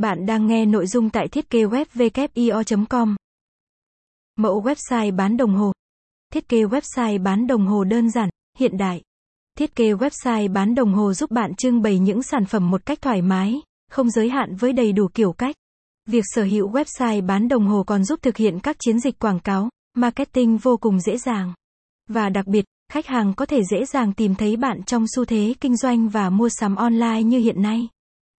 Bạn đang nghe nội dung tại thiết kế web com Mẫu website bán đồng hồ. Thiết kế website bán đồng hồ đơn giản, hiện đại. Thiết kế website bán đồng hồ giúp bạn trưng bày những sản phẩm một cách thoải mái, không giới hạn với đầy đủ kiểu cách. Việc sở hữu website bán đồng hồ còn giúp thực hiện các chiến dịch quảng cáo, marketing vô cùng dễ dàng. Và đặc biệt, khách hàng có thể dễ dàng tìm thấy bạn trong xu thế kinh doanh và mua sắm online như hiện nay.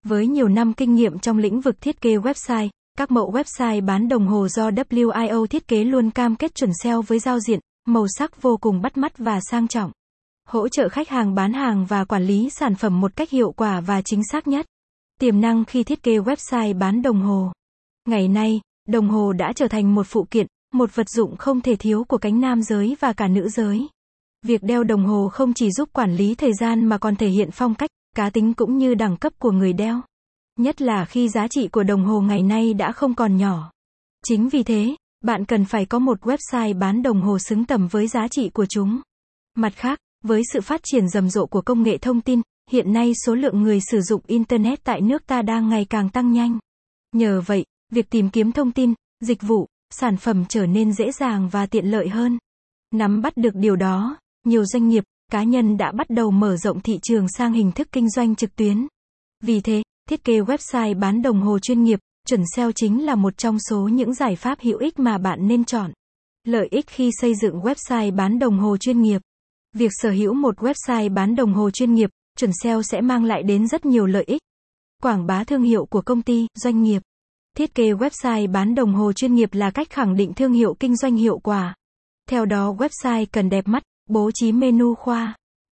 Với nhiều năm kinh nghiệm trong lĩnh vực thiết kế website, các mẫu website bán đồng hồ do WIO thiết kế luôn cam kết chuẩn SEO với giao diện, màu sắc vô cùng bắt mắt và sang trọng. Hỗ trợ khách hàng bán hàng và quản lý sản phẩm một cách hiệu quả và chính xác nhất. Tiềm năng khi thiết kế website bán đồng hồ. Ngày nay, đồng hồ đã trở thành một phụ kiện, một vật dụng không thể thiếu của cánh nam giới và cả nữ giới. Việc đeo đồng hồ không chỉ giúp quản lý thời gian mà còn thể hiện phong cách, cá tính cũng như đẳng cấp của người đeo. Nhất là khi giá trị của đồng hồ ngày nay đã không còn nhỏ. Chính vì thế, bạn cần phải có một website bán đồng hồ xứng tầm với giá trị của chúng. Mặt khác, với sự phát triển rầm rộ của công nghệ thông tin, hiện nay số lượng người sử dụng internet tại nước ta đang ngày càng tăng nhanh. Nhờ vậy, việc tìm kiếm thông tin, dịch vụ, sản phẩm trở nên dễ dàng và tiện lợi hơn. Nắm bắt được điều đó, nhiều doanh nghiệp, cá nhân đã bắt đầu mở rộng thị trường sang hình thức kinh doanh trực tuyến. Vì thế, thiết kế website bán đồng hồ chuyên nghiệp, chuẩn SEO chính là một trong số những giải pháp hữu ích mà bạn nên chọn. Lợi ích khi xây dựng website bán đồng hồ chuyên nghiệp. Việc sở hữu một website bán đồng hồ chuyên nghiệp, chuẩn SEO sẽ mang lại đến rất nhiều lợi ích. Quảng bá thương hiệu của công ty, doanh nghiệp. Thiết kế website bán đồng hồ chuyên nghiệp là cách khẳng định thương hiệu kinh doanh hiệu quả. Theo đó website cần đẹp mắt, bố trí menu khoa,